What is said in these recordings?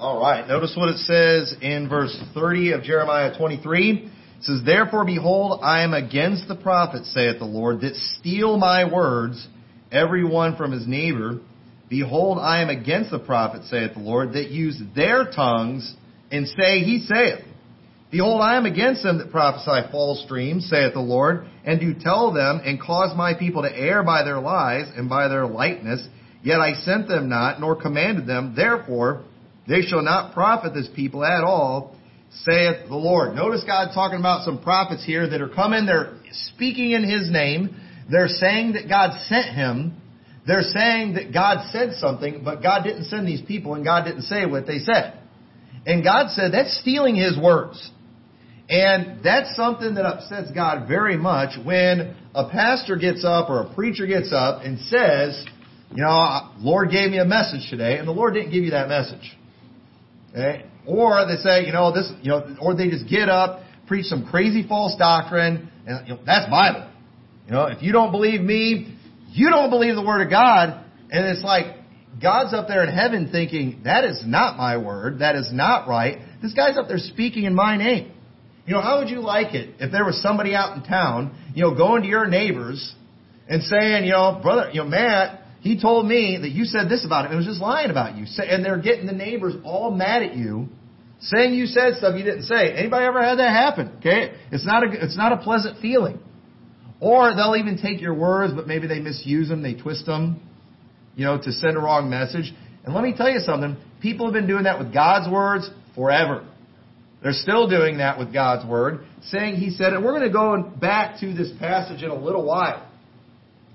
All right. Notice what it says in verse 30 of Jeremiah 23. It says, Therefore, behold, I am against the prophets, saith the Lord, that steal my words, every one from his neighbor. Behold, I am against the prophets, saith the Lord, that use their tongues and say, He saith. Behold, I am against them that prophesy false dreams, saith the Lord, and do tell them, and cause my people to err by their lies and by their lightness. Yet I sent them not, nor commanded them. Therefore, they shall not profit this people at all, saith the Lord. Notice God talking about some prophets here that are coming. They're speaking in His name. They're saying that God sent Him. They're saying that God said something, but God didn't send these people, and God didn't say what they said. And God said that's stealing His words. And that's something that upsets God very much when a pastor gets up or a preacher gets up and says, you know, Lord gave me a message today, and the Lord didn't give you that message. Okay? Or they say, you know, this, you know, or they just get up, preach some crazy false doctrine, and you know, that's Bible. You know, if you don't believe me, you don't believe the Word of God, and it's like God's up there in heaven thinking, that is not my word, that is not right. This guy's up there speaking in my name. You know, how would you like it if there was somebody out in town, you know, going to your neighbors and saying, you know, brother, you know, Matt, he told me that you said this about him. It was just lying about you. And they're getting the neighbors all mad at you, saying you said stuff you didn't say. Anybody ever had that happen? Okay? It's not a, it's not a pleasant feeling. Or they'll even take your words, but maybe they misuse them, they twist them, you know, to send a wrong message. And let me tell you something. People have been doing that with God's words forever. They're still doing that with God's word, saying He said it. We're going to go back to this passage in a little while.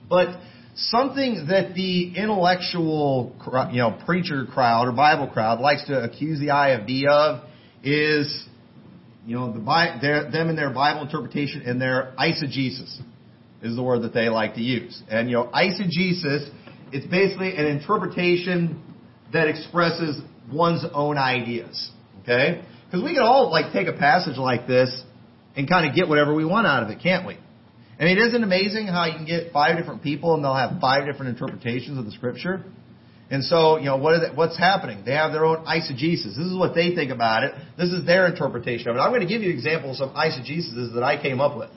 But something that the intellectual, you know, preacher crowd or Bible crowd likes to accuse the IFB of is, you know, the their, them and their Bible interpretation and their eisegesis is the word that they like to use. And you know, eisegesis, it's basically an interpretation that expresses one's own ideas. Okay? Because we can all like take a passage like this and kind of get whatever we want out of it, can't we? I mean, isn't it amazing how you can get five different people and they'll have five different interpretations of the scripture? And so, you know, what they, what's happening? They have their own eisegesis. This is what they think about it. This is their interpretation of it. I'm going to give you examples of eisegesis that I came up with.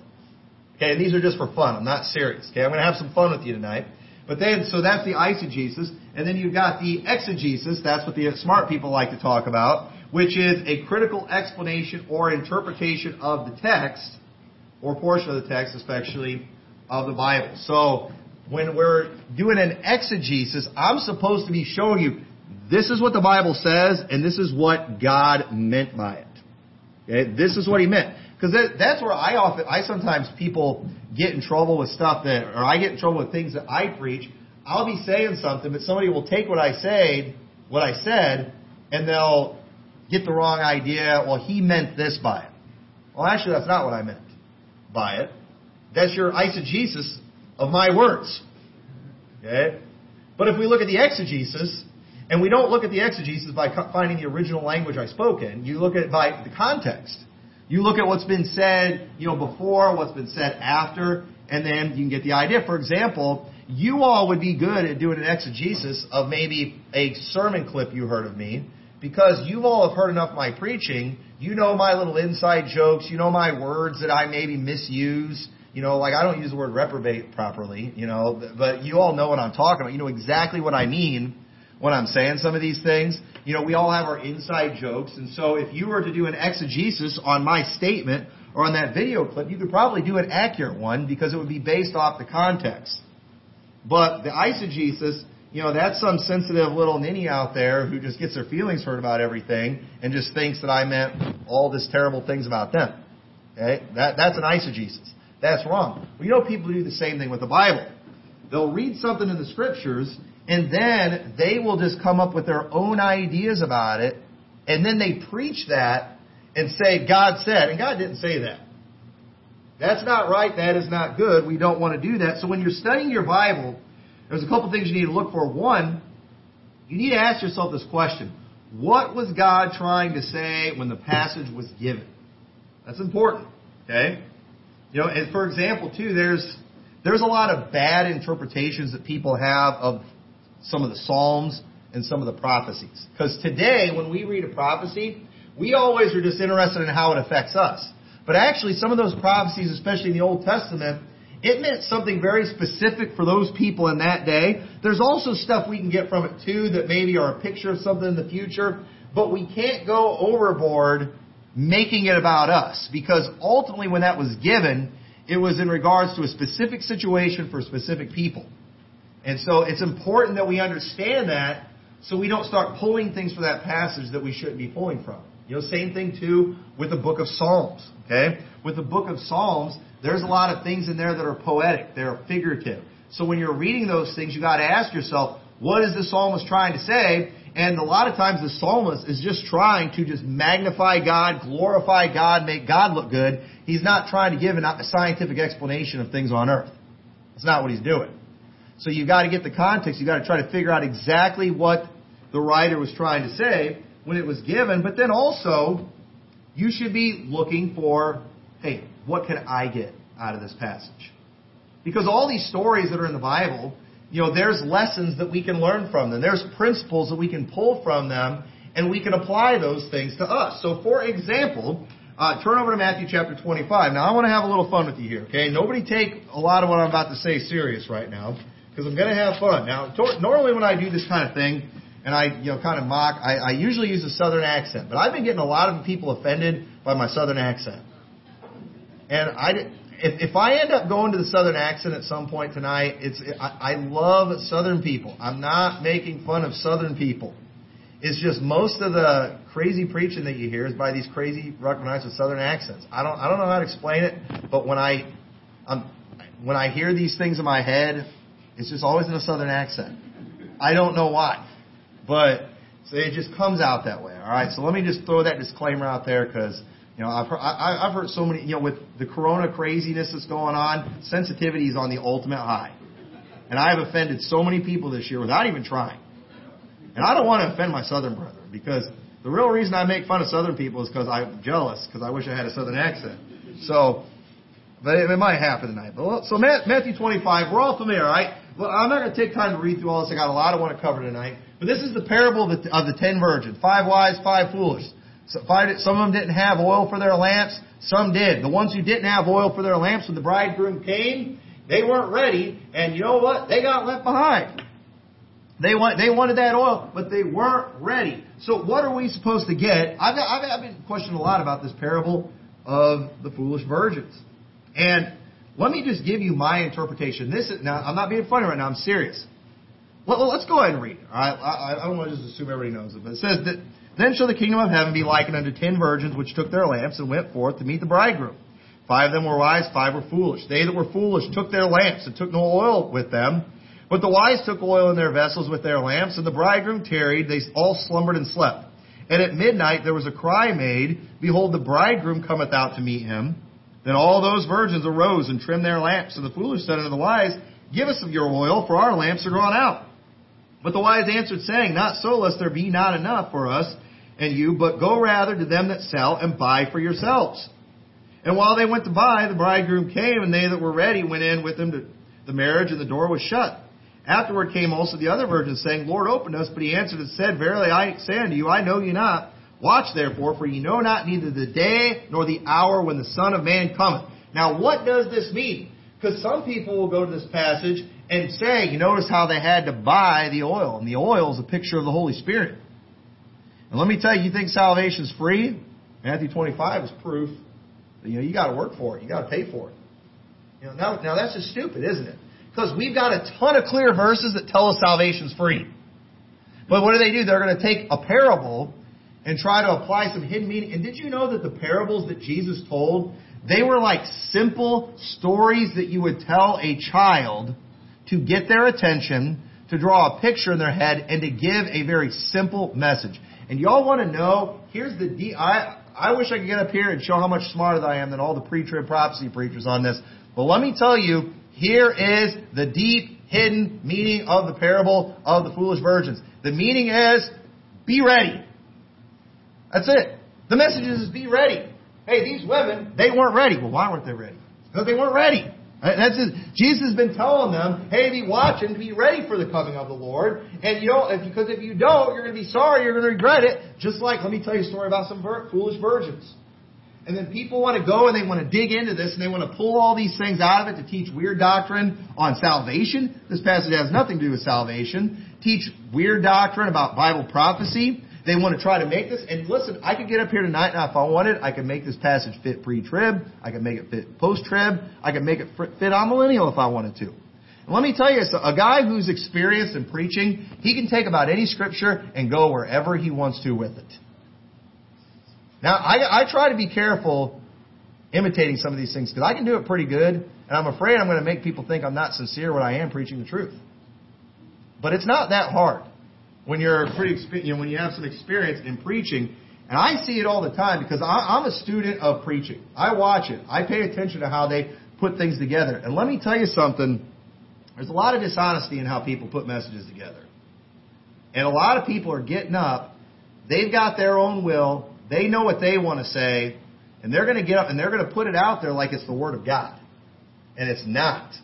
Okay, and these are just for fun. I'm not serious. Okay, I'm going to have some fun with you tonight. But then, so that's the eisegesis. And then you've got the exegesis. That's what the smart people like to talk about, which is a critical explanation or interpretation of the text or portion of the text, especially of the Bible. So when we're doing an exegesis, I'm supposed to be showing you this is what the Bible says and this is what God meant by it. Okay? This is what He meant. Because that's where I often, I sometimes people get in trouble with stuff that, or I get in trouble with things that I preach. I'll be saying something, but somebody will take what I say, what I said, and they'll get the wrong idea. Well, he meant this by it. Well, actually, that's not what I meant by it. That's your eisegesis of my words. Okay? But if we look at the exegesis, and we don't look at the exegesis by finding the original language I spoke in, you look at it by the context. You look at what's been said, you know, before, what's been said after, and then you can get the idea. For example, you all would be good at doing an exegesis of maybe a sermon clip you heard of me, because you all have heard enough of my preaching you know my little inside jokes. You know my words that I maybe misuse. You know, like I don't use the word reprobate properly, you know, but you all know what I'm talking about. You know exactly what I mean when I'm saying some of these things. You know, we all have our inside jokes. And so if you were to do an exegesis on my statement or on that video clip, you could probably do an accurate one because it would be based off the context. But the eisegesis you know, that's some sensitive little ninny out there who just gets their feelings hurt about everything and just thinks that I meant all this terrible things about them. Okay? That, that's an eisegesis. That's wrong. You know, people do the same thing with the Bible. They'll read something in the scriptures and then they will just come up with their own ideas about it and then they preach that and say, God said, and God didn't say that. That's not right. That is not good. We don't want to do that. So when you're studying your Bible, there's a couple things you need to look for. One, you need to ask yourself this question. What was God trying to say when the passage was given? That's important. Okay? You know, and for example, too, there's there's a lot of bad interpretations that people have of some of the Psalms and some of the prophecies. Because today, when we read a prophecy, we always are just interested in how it affects us. But actually, some of those prophecies, especially in the Old Testament, it meant something very specific for those people in that day. There's also stuff we can get from it too that maybe are a picture of something in the future, but we can't go overboard making it about us because ultimately when that was given, it was in regards to a specific situation for specific people. And so it's important that we understand that so we don't start pulling things from that passage that we shouldn't be pulling from. You know, same thing too with the book of Psalms. Okay? With the book of Psalms, there's a lot of things in there that are poetic, they're figurative. So when you're reading those things, you got to ask yourself, what is the psalmist trying to say? And a lot of times the psalmist is just trying to just magnify God, glorify God, make God look good. He's not trying to give a scientific explanation of things on earth. That's not what he's doing. So you've got to get the context. You've got to try to figure out exactly what the writer was trying to say when it was given. But then also, you should be looking for, hey, what could I get out of this passage? Because all these stories that are in the Bible, you know, there's lessons that we can learn from them. There's principles that we can pull from them, and we can apply those things to us. So, for example, uh, turn over to Matthew chapter 25. Now, I want to have a little fun with you here, okay? Nobody take a lot of what I'm about to say serious right now, because I'm going to have fun. Now, to- normally when I do this kind of thing, and I, you know, kind of mock, I, I usually use a southern accent, but I've been getting a lot of people offended by my southern accent. And I, if, if I end up going to the southern accent at some point tonight, it's I, I love southern people. I'm not making fun of southern people. It's just most of the crazy preaching that you hear is by these crazy Ruckmanites with southern accents. I don't I don't know how to explain it, but when I I'm, when I hear these things in my head, it's just always in a southern accent. I don't know why, but so it just comes out that way. All right, so let me just throw that disclaimer out there because you know, I've heard, I, I've heard so many, you know, with the corona craziness that's going on, sensitivity is on the ultimate high. And I have offended so many people this year without even trying. And I don't want to offend my southern brethren because the real reason I make fun of southern people is because I'm jealous because I wish I had a southern accent. So, but it, it might happen tonight. But so Matthew 25, we're all familiar, right? Well, I'm not going to take time to read through all this. I got a lot I want to cover tonight. But this is the parable of the, of the ten virgins, five wise, five foolish. Some of them didn't have oil for their lamps. Some did. The ones who didn't have oil for their lamps when the bridegroom came, they weren't ready. And you know what? They got left behind. They want, they wanted that oil, but they weren't ready. So what are we supposed to get? I've, I've, I've been questioning a lot about this parable of the foolish virgins. And let me just give you my interpretation. This is, now, I'm not being funny right now. I'm serious. Well, let's go ahead and read it. I, I, I don't want to just assume everybody knows it, but it says that then shall the kingdom of heaven be likened unto ten virgins which took their lamps and went forth to meet the bridegroom. Five of them were wise, five were foolish. They that were foolish took their lamps and took no oil with them. But the wise took oil in their vessels with their lamps, and the bridegroom tarried. They all slumbered and slept. And at midnight there was a cry made, Behold, the bridegroom cometh out to meet him. Then all those virgins arose and trimmed their lamps. And the foolish said unto the wise, Give us of your oil, for our lamps are gone out. But the wise answered, saying, Not so, lest there be not enough for us and you, but go rather to them that sell and buy for yourselves. And while they went to buy, the bridegroom came, and they that were ready went in with him to the marriage, and the door was shut. Afterward came also the other virgins, saying, Lord, open us. But he answered and said, Verily I say unto you, I know you not. Watch therefore, for ye know not neither the day nor the hour when the Son of Man cometh. Now, what does this mean? Because some people will go to this passage and say, you notice how they had to buy the oil, and the oil is a picture of the Holy Spirit. And let me tell you, you think salvation's free? Matthew 25 is proof that, you know, you got to work for it. You got to pay for it. You know, now, now that's just stupid, isn't it? Because we've got a ton of clear verses that tell us salvation's free. But what do they do? They're going to take a parable and try to apply some hidden meaning. And did you know that the parables that Jesus told, they were like simple stories that you would tell a child to get their attention, to draw a picture in their head, and to give a very simple message. And y'all want to know, here's the de- I, I wish I could get up here and show how much smarter I am than all the pre-trib prophecy preachers on this. But let me tell you, here is the deep, hidden meaning of the parable of the foolish virgins. The meaning is, be ready. That's it. The message is, be ready. Hey, these women, they weren't ready. Well, why weren't they ready? Because they weren't ready. That's it. Jesus has been telling them, hey, be watching be ready for the coming of the Lord. And you know, if, because if you don't, you're going to be sorry, you're going to regret it. Just like, let me tell you a story about some vir- foolish virgins. And then people want to go and they want to dig into this and they want to pull all these things out of it to teach weird doctrine on salvation. This passage has nothing to do with salvation. Teach weird doctrine about Bible prophecy. They want to try to make this. And listen, I could get up here tonight now if I wanted. I could make this passage fit pre-trib. I could make it fit post-trib. I could make it fit amillennial if I wanted to. And let me tell you, a guy who's experienced in preaching, he can take about any scripture and go wherever he wants to with it. Now, I, I try to be careful imitating some of these things because I can do it pretty good, and I'm afraid I'm going to make people think I'm not sincere when I am preaching the truth. But it's not that hard when you're pretty, you know, when you have some experience in preaching. And I see it all the time because I, I'm a student of preaching. I watch it. I pay attention to how they put things together. And let me tell you something. There's a lot of dishonesty in how people put messages together. And a lot of people are getting up. They've got their own will. They know what they want to say, and they're going to get up and they're going to put it out there like it's the Word of God. And it's not.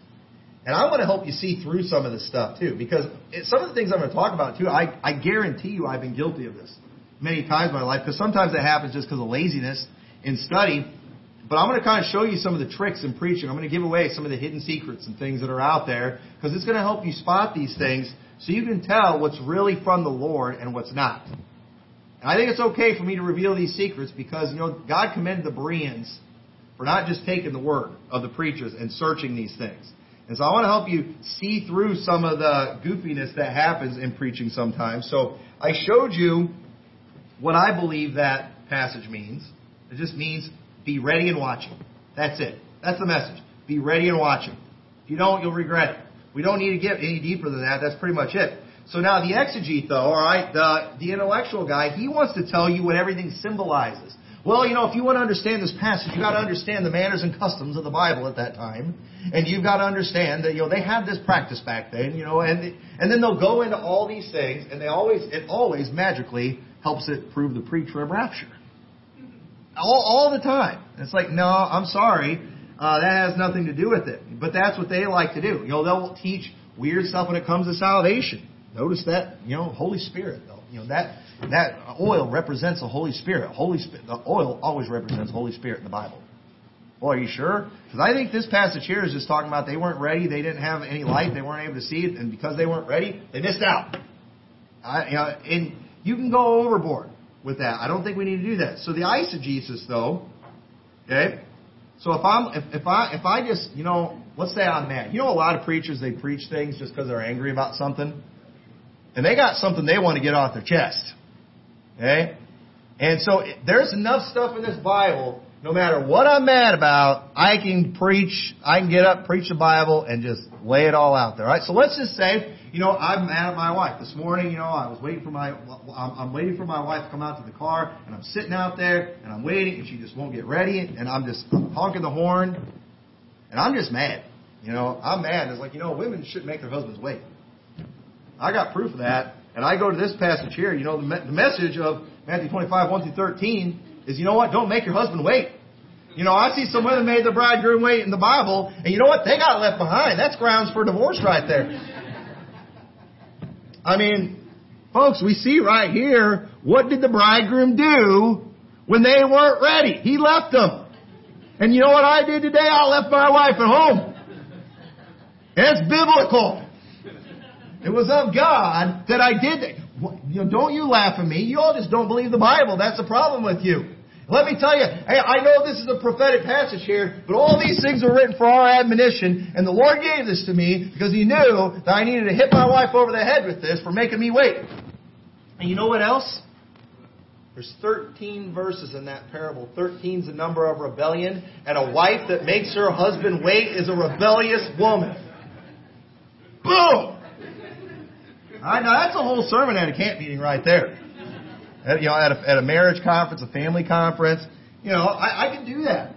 And I want to help you see through some of this stuff too, because some of the things I'm going to talk about too, I, I guarantee you I've been guilty of this many times in my life, because sometimes it happens just because of laziness in study. But I'm going to kind of show you some of the tricks in preaching. I'm going to give away some of the hidden secrets and things that are out there, because it's going to help you spot these things so you can tell what's really from the Lord and what's not. And I think it's okay for me to reveal these secrets because, you know, God commended the Bereans for not just taking the word of the preachers and searching these things. And so I want to help you see through some of the goofiness that happens in preaching sometimes. So I showed you what I believe that passage means. It just means be ready and watching. That's it. That's the message. Be ready and watching. If you don't, you'll regret it. We don't need to get any deeper than that. That's pretty much it. So now the exegete, though, all right, the, the intellectual guy, he wants to tell you what everything symbolizes. Well, you know, if you want to understand this passage, you've got to understand the manners and customs of the Bible at that time. And you've got to understand that, you know, they had this practice back then, you know, and, and then they'll go into all these things, and they always, it always magically helps it prove the pre-trib rapture. All, all the time. It's like, no, I'm sorry. Uh, that has nothing to do with it. But that's what they like to do. You know, they'll teach weird stuff when it comes to salvation. Notice that, you know, Holy Spirit, though. You know, that, that oil represents the Holy Spirit. Holy Spirit, the oil always represents Holy Spirit in the Bible. Well, are you sure? Because I think this passage here is just talking about they weren't ready, they didn't have any light, they weren't able to see it, and because they weren't ready, they missed out. I, you know, and you can go overboard with that. I don't think we need to do that. So the eisegesis, though, okay. So if I'm, if, if I, if I just, you know, let's say I'm mad. You know, a lot of preachers they preach things just because they're angry about something. And they got something they want to get off their chest. Okay? And so there's enough stuff in this Bible, no matter what I'm mad about, I can preach, I can get up, preach the Bible, and just lay it all out there. Right? So let's just say, you know, I'm mad at my wife. This morning, you know, I was waiting for my, I'm waiting for my wife to come out to the car, and I'm sitting out there, and I'm waiting, and she just won't get ready, and I'm just I'm honking the horn, and I'm just mad. You know, I'm mad. It's like, you know, women shouldn't make their husbands wait. I got proof of that. And I go to this passage here. You know, the, me- the message of Matthew 25, 1 through 13 is, you know what? Don't make your husband wait. You know, I see some women made the bridegroom wait in the Bible, and you know what? They got left behind. That's grounds for divorce right there. I mean, folks, we see right here, what did the bridegroom do when they weren't ready? He left them. And you know what I did today? I left my wife at home. It's biblical. It was of God that I did that. You know, don't you laugh at me. You all just don't believe the Bible. That's the problem with you. Let me tell you, hey, I know this is a prophetic passage here, but all these things are written for our admonition, and the Lord gave this to me because He knew that I needed to hit my wife over the head with this for making me wait. And you know what else? There's 13 verses in that parable. 13 is the number of rebellion, and a wife that makes her husband wait is a rebellious woman. Boom! I know that's a whole sermon at a camp meeting right there. At, you know, at a, at a marriage conference, a family conference. You know, I, I can do that.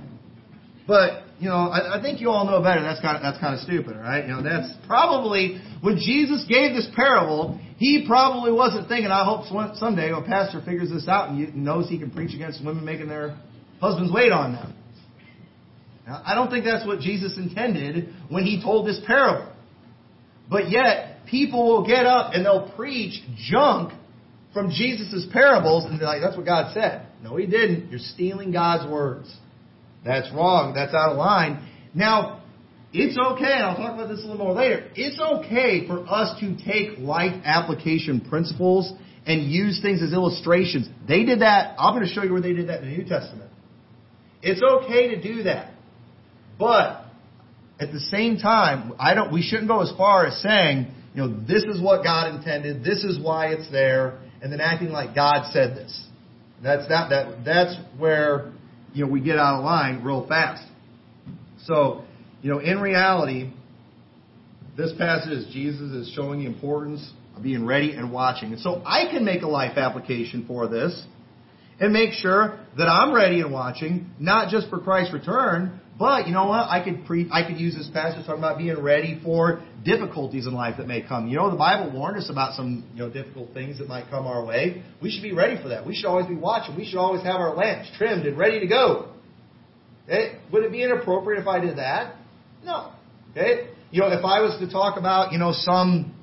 But you know, I, I think you all know better. That's kind of that's kind of stupid, right? You know, that's probably when Jesus gave this parable, he probably wasn't thinking. I hope someday a pastor figures this out and knows he can preach against women making their husbands wait on them. Now, I don't think that's what Jesus intended when he told this parable. But yet, people will get up and they'll preach junk from Jesus' parables and they're like, that's what God said. No, he didn't. You're stealing God's words. That's wrong. That's out of line. Now, it's okay, and I'll talk about this a little more later. It's okay for us to take life application principles and use things as illustrations. They did that. I'm going to show you where they did that in the New Testament. It's okay to do that. But at the same time, I don't we shouldn't go as far as saying, you know, this is what God intended, this is why it's there, and then acting like God said this. That's that that that's where you know we get out of line real fast. So, you know, in reality, this passage is Jesus is showing the importance of being ready and watching. And so I can make a life application for this and make sure that I'm ready and watching, not just for Christ's return, but you know what? I could pre- I could use this passage talking about being ready for difficulties in life that may come. You know, the Bible warned us about some you know difficult things that might come our way. We should be ready for that. We should always be watching. We should always have our lamps trimmed and ready to go. Okay? Would it be inappropriate if I did that? No. Okay? You know, if I was to talk about you know some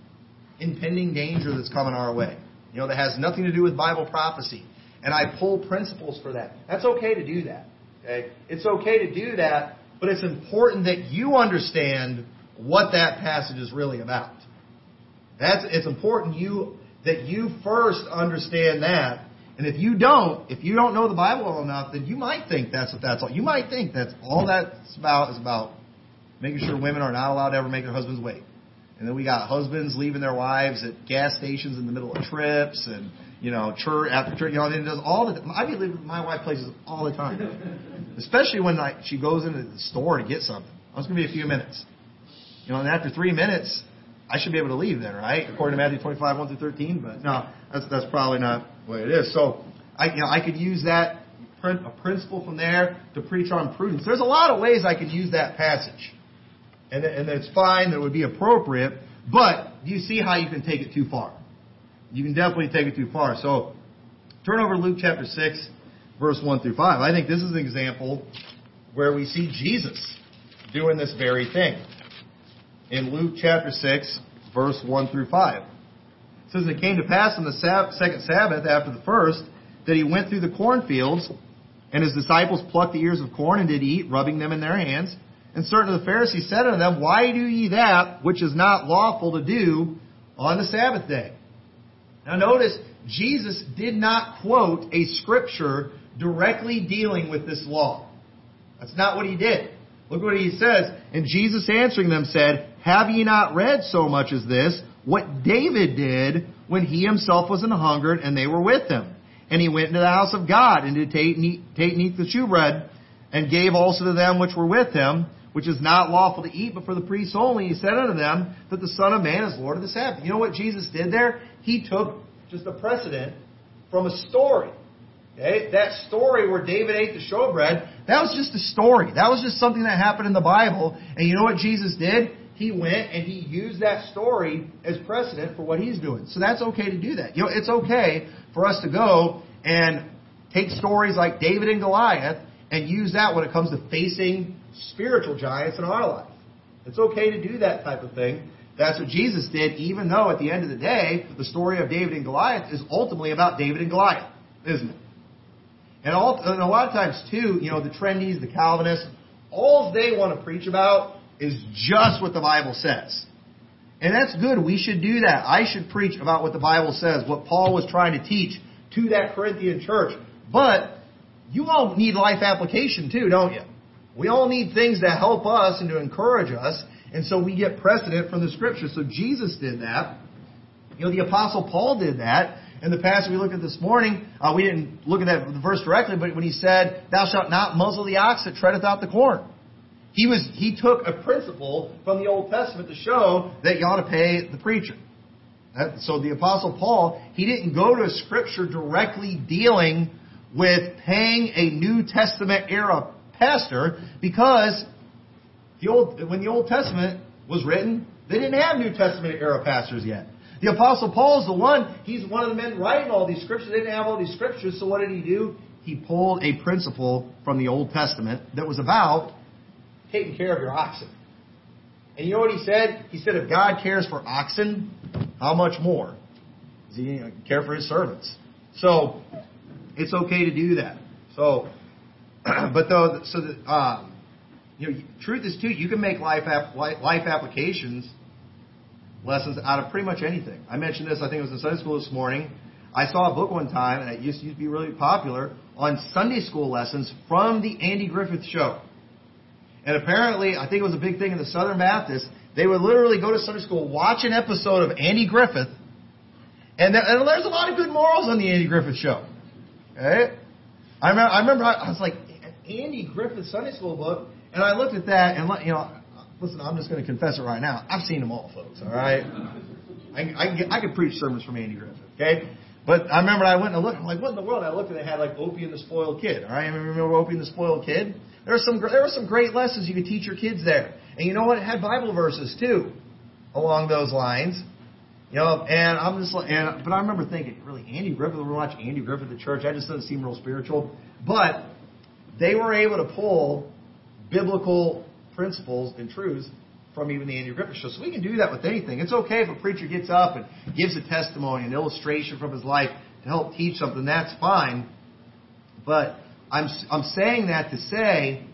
impending danger that's coming our way, you know, that has nothing to do with Bible prophecy, and I pull principles for that, that's okay to do that. Okay? It's okay to do that, but it's important that you understand what that passage is really about. That's it's important you that you first understand that. And if you don't, if you don't know the Bible well enough, then you might think that's what that's all. You might think that's all that's about is about making sure women are not allowed to ever make their husbands wait. And then we got husbands leaving their wives at gas stations in the middle of trips, and you know, church after church. You know, it does all the. I be leaving my wife places all the time, especially when like she goes into the store to get something. Oh, it's going to be a few minutes. You know, and after three minutes, I should be able to leave then, right? According to Matthew 25, 1 through 13. But no, that's that's probably not way it is. So I, you know, I could use that a principle from there to preach on prudence. There's a lot of ways I could use that passage and, and it's fine, that would be appropriate, but do you see how you can take it too far? You can definitely take it too far. So, turn over Luke chapter 6, verse 1 through 5. I think this is an example where we see Jesus doing this very thing. In Luke chapter 6, verse 1 through 5. It says, It came to pass on the second Sabbath after the first that he went through the cornfields, and his disciples plucked the ears of corn and did eat, rubbing them in their hands. And certain of the Pharisees said unto them, Why do ye that which is not lawful to do on the Sabbath day? Now notice, Jesus did not quote a scripture directly dealing with this law. That's not what he did. Look what he says. And Jesus answering them said, Have ye not read so much as this, what David did when he himself was an hungered and they were with him? And he went into the house of God and did take and eat the shewbread, and gave also to them which were with him which is not lawful to eat, but for the priests only, he said unto them that the Son of Man is Lord of the Sabbath. You know what Jesus did there? He took just a precedent from a story. Okay? That story where David ate the showbread, that was just a story. That was just something that happened in the Bible. And you know what Jesus did? He went and he used that story as precedent for what he's doing. So that's okay to do that. You know, it's okay for us to go and take stories like David and Goliath and use that when it comes to facing spiritual giants in our life. It's okay to do that type of thing. That's what Jesus did, even though at the end of the day, the story of David and Goliath is ultimately about David and Goliath, isn't it? And, all, and a lot of times, too, you know, the trendies, the Calvinists, all they want to preach about is just what the Bible says. And that's good. We should do that. I should preach about what the Bible says, what Paul was trying to teach to that Corinthian church. But you all need life application too, don't you? We all need things to help us and to encourage us, and so we get precedent from the Scripture. So Jesus did that. You know, the Apostle Paul did that. In the passage we looked at this morning, uh, we didn't look at that verse directly, but when he said, "Thou shalt not muzzle the ox that treadeth out the corn," he was he took a principle from the Old Testament to show that you ought to pay the preacher. That, so the Apostle Paul, he didn't go to scripture directly dealing with paying a New Testament era pastor because the old, when the Old Testament was written, they didn't have New Testament era pastors yet. The Apostle Paul is the one, he's one of the men writing all these scriptures. They didn't have all these scriptures, so what did he do? He pulled a principle from the Old Testament that was about taking care of your oxen. And you know what he said? He said, if God cares for oxen, how much more does he care for his servants? So it's okay to do that. So, but though, so that, um, you know, truth is too, you can make life life applications lessons out of pretty much anything. I mentioned this, I think it was in Sunday school this morning. I saw a book one time, and it used to be really popular, on Sunday school lessons from the Andy Griffith Show. And apparently, I think it was a big thing in the Southern Baptists. They would literally go to Sunday school, watch an episode of Andy Griffith, and, there, and there's a lot of good morals on the Andy Griffith Show. Okay? I remember, I remember I was like, Andy Griffith Sunday school book, and I looked at that, and you know, listen, I'm just going to confess it right now. I've seen them all, folks. All right, I, I, I could preach sermons from Andy Griffith. Okay, but I remember I went and looked. I'm like, what in the world? I looked and they had like Opie and the Spoiled Kid. All right, I remember Opie and the Spoiled Kid. There were some there were some great lessons you could teach your kids there. And you know what? It had Bible verses too, along those lines. You and I'm just like, and but I remember thinking, really, Andy Griffith. We're watching Andy Griffith at the church. That just doesn't seem real spiritual. But they were able to pull biblical principles and truths from even the Andy Griffith Show. So we can do that with anything. It's okay if a preacher gets up and gives a testimony, an illustration from his life to help teach something. That's fine. But I'm, I'm saying that to say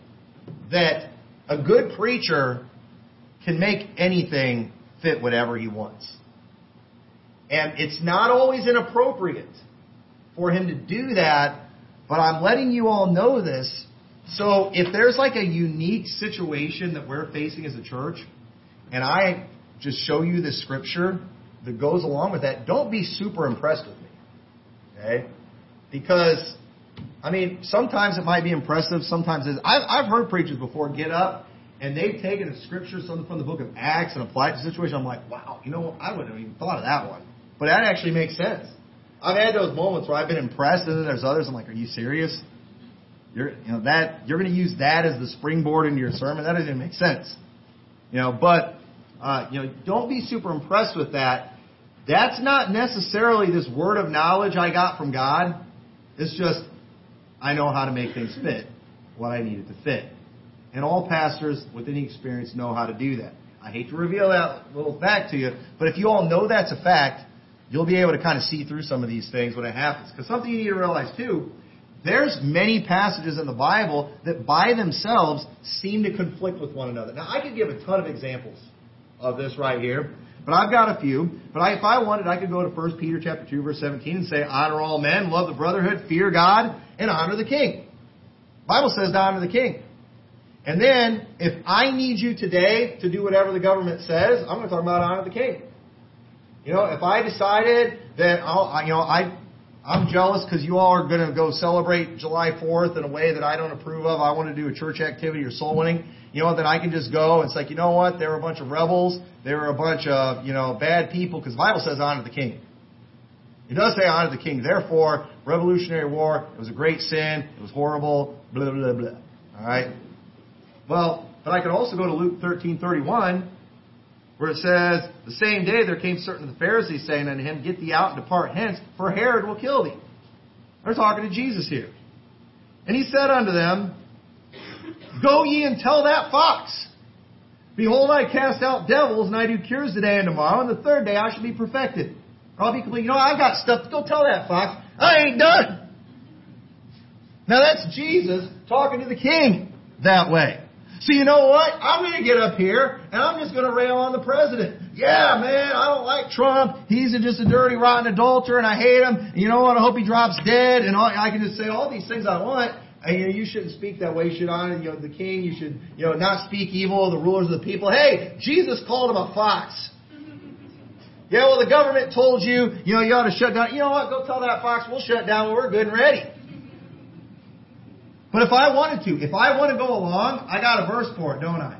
that a good preacher can make anything fit whatever he wants. And it's not always inappropriate for him to do that, but I'm letting you all know this so if there's like a unique situation that we're facing as a church, and I just show you the scripture that goes along with that, don't be super impressed with me. Okay? Because, I mean, sometimes it might be impressive, sometimes it's. I've, I've heard preachers before get up and they've taken a scripture, something from the book of Acts, and applied it to the situation. I'm like, wow, you know, I wouldn't have even thought of that one. But that actually makes sense. I've had those moments where I've been impressed, and then there's others. I'm like, are you serious? You're, you know, that you're going to use that as the springboard into your sermon. That doesn't make sense. You know, but uh, you know, don't be super impressed with that. That's not necessarily this word of knowledge I got from God. It's just I know how to make things fit what I need it to fit. And all pastors with any experience know how to do that. I hate to reveal that little fact to you, but if you all know that's a fact, you'll be able to kind of see through some of these things when it happens. Because something you need to realize too there's many passages in the Bible that by themselves seem to conflict with one another. Now, I could give a ton of examples of this right here, but I've got a few. But I, if I wanted, I could go to 1 Peter chapter 2, verse 17 and say, honor all men, love the brotherhood, fear God, and honor the king. Bible says to honor the king. And then, if I need you today to do whatever the government says, I'm going to talk about honor the king. You know, if I decided that I'll, you know, I I'm jealous because you all are going to go celebrate July 4th in a way that I don't approve of. I want to do a church activity or soul winning. You know, then I can just go. And it's like, you know what? They were a bunch of rebels. They were a bunch of, you know, bad people because the Bible says honor the king. It does say honor the king. Therefore, Revolutionary War, it was a great sin. It was horrible. Blah, blah, blah. All right? Well, but I could also go to Luke 13:31 where it says, The same day there came certain of the Pharisees saying unto him, Get thee out and depart hence, for Herod will kill thee. They're talking to Jesus here. And he said unto them, Go ye and tell that fox, Behold, I cast out devils, and I do cures today and tomorrow, and the third day I shall be perfected. I'll be complete. You know, I've got stuff. Go tell that fox. I ain't done. Now that's Jesus talking to the king that way. So you know what? I'm going to get up here and I'm just going to rail on the president. Yeah, man, I don't like Trump. He's just a dirty, rotten adulterer and I hate him. And you know what? I hope he drops dead. And all, I can just say all these things I want. And, you, know, you shouldn't speak that way. You should honor you know, the king. You should you know not speak evil of the rulers of the people. Hey, Jesus called him a fox. Yeah, well, the government told you, you know, you ought to shut down. You know what? Go tell that fox we'll shut down when we're good and ready. But if I wanted to, if I want to go along, I got a verse for it, don't I?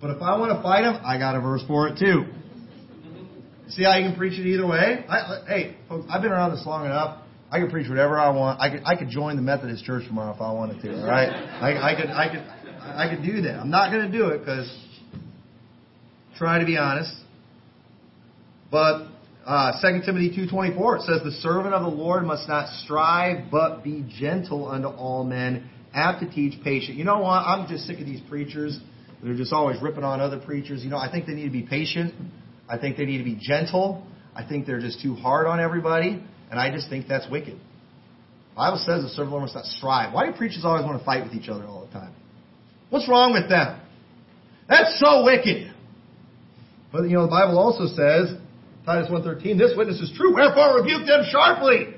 But if I want to fight him, I got a verse for it too. See how you can preach it either way? I, hey, folks, I've been around this long enough. I can preach whatever I want. I could I could join the Methodist Church tomorrow if I wanted to. All right, I, I could I could I could do that. I'm not going to do it because try to be honest. But uh, 2 Timothy 2.24, it says, The servant of the Lord must not strive, but be gentle unto all men, apt to teach, patient. You know what? I'm just sick of these preachers They're just always ripping on other preachers. You know, I think they need to be patient. I think they need to be gentle. I think they're just too hard on everybody. And I just think that's wicked. The Bible says the servant must not strive. Why do preachers always want to fight with each other all the time? What's wrong with them? That's so wicked. But you know, the Bible also says, Titus 1.13, this witness is true, wherefore rebuke them sharply,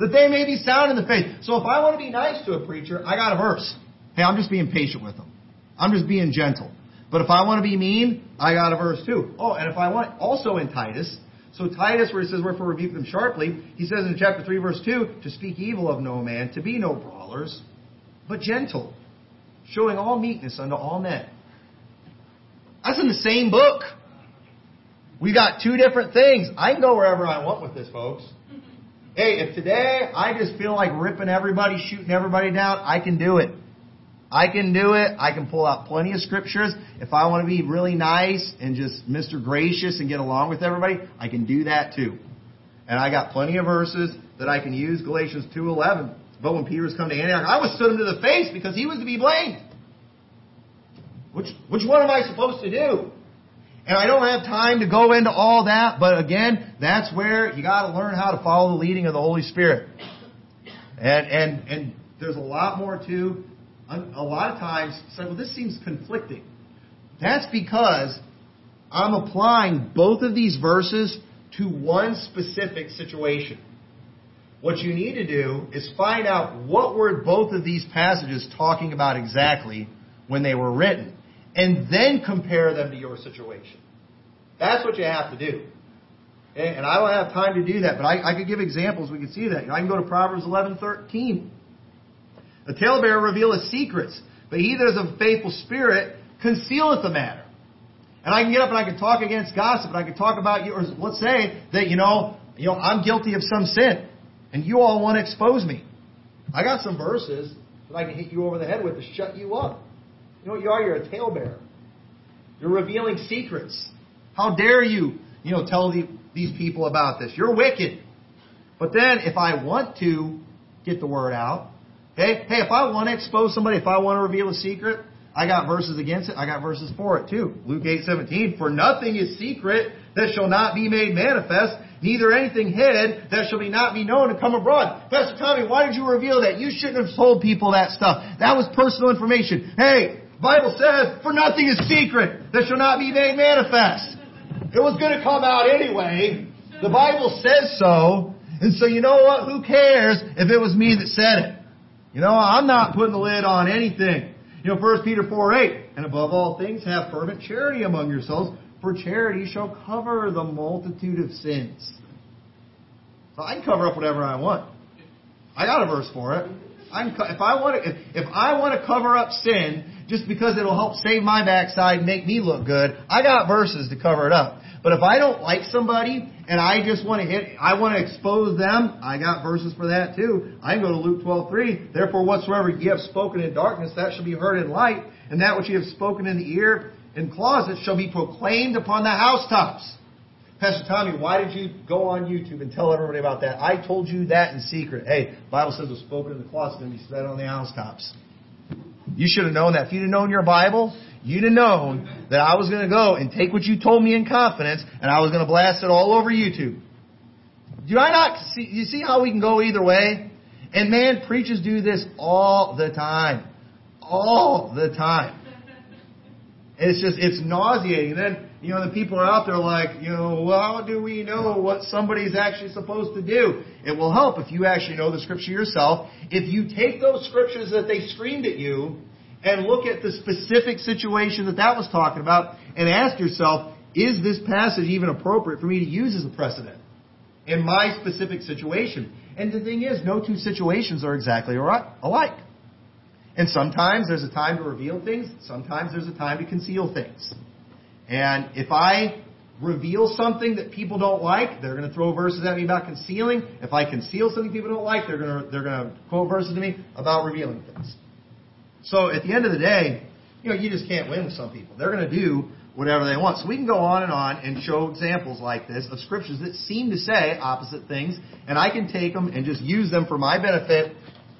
that they may be sound in the faith. So if I want to be nice to a preacher, I got a verse. Hey, I'm just being patient with them. I'm just being gentle. But if I want to be mean, I got a verse too. Oh, and if I want, also in Titus, so Titus, where he says, wherefore rebuke them sharply, he says in chapter 3, verse 2, to speak evil of no man, to be no brawlers, but gentle, showing all meekness unto all men. That's in the same book. We got two different things. I can go wherever I want with this, folks. Hey, if today I just feel like ripping everybody, shooting everybody down, I can do it. I can do it. I can pull out plenty of scriptures. If I want to be really nice and just Mr. Gracious and get along with everybody, I can do that too. And I got plenty of verses that I can use. Galatians 2.11. But when Peter was come to Antioch, I withstood him to the face because he was to be blamed. Which, which one am I supposed to do? And I don't have time to go into all that, but again, that's where you gotta learn how to follow the leading of the Holy Spirit. And, and, and there's a lot more to a lot of times say, well, this seems conflicting. That's because I'm applying both of these verses to one specific situation. What you need to do is find out what were both of these passages talking about exactly when they were written, and then compare them to your situation. That's what you have to do. And I don't have time to do that, but I, I could give examples. We can see that. I can go to Proverbs 11:13. The talebearer revealeth secrets, but he that is of a faithful spirit concealeth the matter. And I can get up and I can talk against gossip, and I can talk about you, or let's say that, you know, you know, I'm guilty of some sin, and you all want to expose me. I got some verses that I can hit you over the head with to shut you up. You know what you are? You're a talebearer. You're revealing secrets. How dare you, you know, tell the, these people about this? You're wicked. But then, if I want to get the word out, Okay? Hey, if I want to expose somebody, if I want to reveal a secret, I got verses against it. I got verses for it too. Luke eight seventeen. For nothing is secret that shall not be made manifest, neither anything hid that shall be not be known and come abroad. Pastor Tommy, why did you reveal that? You shouldn't have told people that stuff. That was personal information. Hey, Bible says, for nothing is secret that shall not be made manifest. It was going to come out anyway. The Bible says so. And so you know what? Who cares if it was me that said it? You know, I'm not putting the lid on anything. You know, 1 Peter 4 8, and above all things, have fervent charity among yourselves, for charity shall cover the multitude of sins. So I can cover up whatever I want. I got a verse for it. I if I want to, if, if I want to cover up sin just because it'll help save my backside and make me look good, I got verses to cover it up. But if I don't like somebody and I just want to hit, I want to expose them, I got verses for that too. I can go to Luke 12:3. Therefore, whatsoever ye have spoken in darkness, that shall be heard in light, and that which ye have spoken in the ear in closets shall be proclaimed upon the housetops. Pastor Tommy, why did you go on YouTube and tell everybody about that? I told you that in secret. Hey, Bible says it was spoken in the closet and be said on the housetops. You should have known that. If you'd have known your Bible, you'd have known that I was going to go and take what you told me in confidence and I was going to blast it all over YouTube. Do I not see, you see how we can go either way? And man, preachers do this all the time. All the time. It's just, it's nauseating. And then, you know, the people are out there like, you know, well, how do we know what somebody's actually supposed to do? It will help if you actually know the scripture yourself. If you take those scriptures that they screamed at you and look at the specific situation that that was talking about and ask yourself, is this passage even appropriate for me to use as a precedent in my specific situation? And the thing is, no two situations are exactly alike. And sometimes there's a time to reveal things, sometimes there's a time to conceal things. And if I reveal something that people don't like, they're going to throw verses at me about concealing. If I conceal something people don't like, they're going to, they're going to quote verses to me about revealing things. So at the end of the day, you know, you just can't win with some people. They're going to do whatever they want. So we can go on and on and show examples like this of scriptures that seem to say opposite things, and I can take them and just use them for my benefit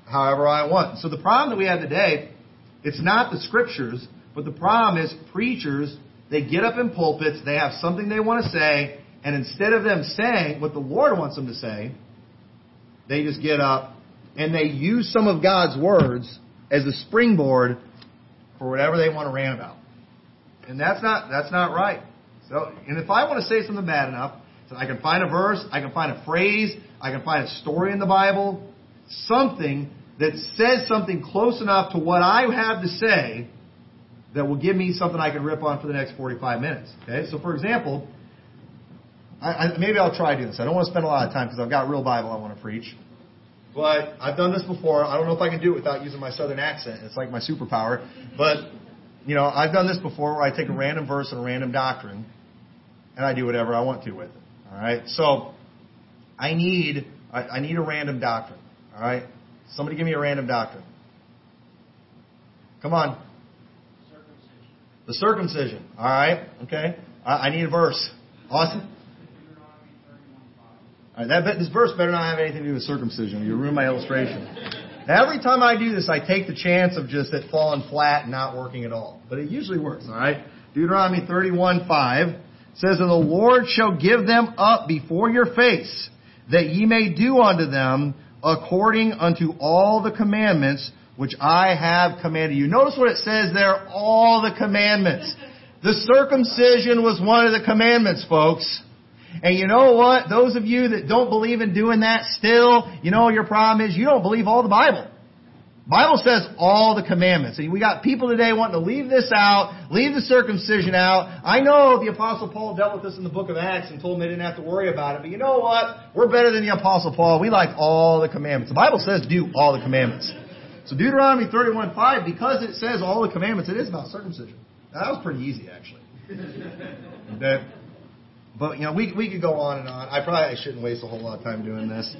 however I want. So the problem that we have today, it's not the scriptures, but But the problem is preachers, they get up in pulpits, they have something they want to say, and instead of them saying what the Lord wants them to say, they just get up and they use some of God's words as a springboard for whatever they want to rant about. And that's not that's not right. So and if I want to say something bad enough, so I can find a verse, I can find a phrase, I can find a story in the Bible, something that says something close enough to what I have to say that will give me something I can rip on for the next 45 minutes. Okay? So for example, I, I, maybe I'll try doing this. I don't want to spend a lot of time because I've got real Bible I want to preach. But I've done this before. I don't know if I can do it without using my southern accent. It's like my superpower. But, you know, I've done this before where I take a random verse and a random doctrine and I do whatever I want to with it. All right? So, I need, I, I need a random doctrine. All right? Somebody give me a random doctrine. Come on. The circumcision. All right? Okay? I, I need a verse. 31:5. All right, that, this verse better not have anything to do with circumcision. You ruin my illustration. Every time I do this, I take the chance of just it falling flat and not working at all. But it usually works, all right? Deuteronomy 31 5 says, And the Lord shall give them up before your face, that ye may do unto them according unto all the commandments which I have commanded you. Notice what it says there, all the commandments. The circumcision was one of the commandments, folks. And you know what? Those of you that don't believe in doing that still, you know your problem is you don't believe all the Bible. Bible says all the commandments. And we got people today wanting to leave this out, leave the circumcision out. I know the Apostle Paul dealt with this in the book of Acts and told them they didn't have to worry about it. But you know what? We're better than the Apostle Paul. We like all the commandments. The Bible says do all the commandments. So Deuteronomy 31.5, because it says all the commandments, it is about circumcision. Now, that was pretty easy, actually. Okay? But you know, we we could go on and on. I probably shouldn't waste a whole lot of time doing this.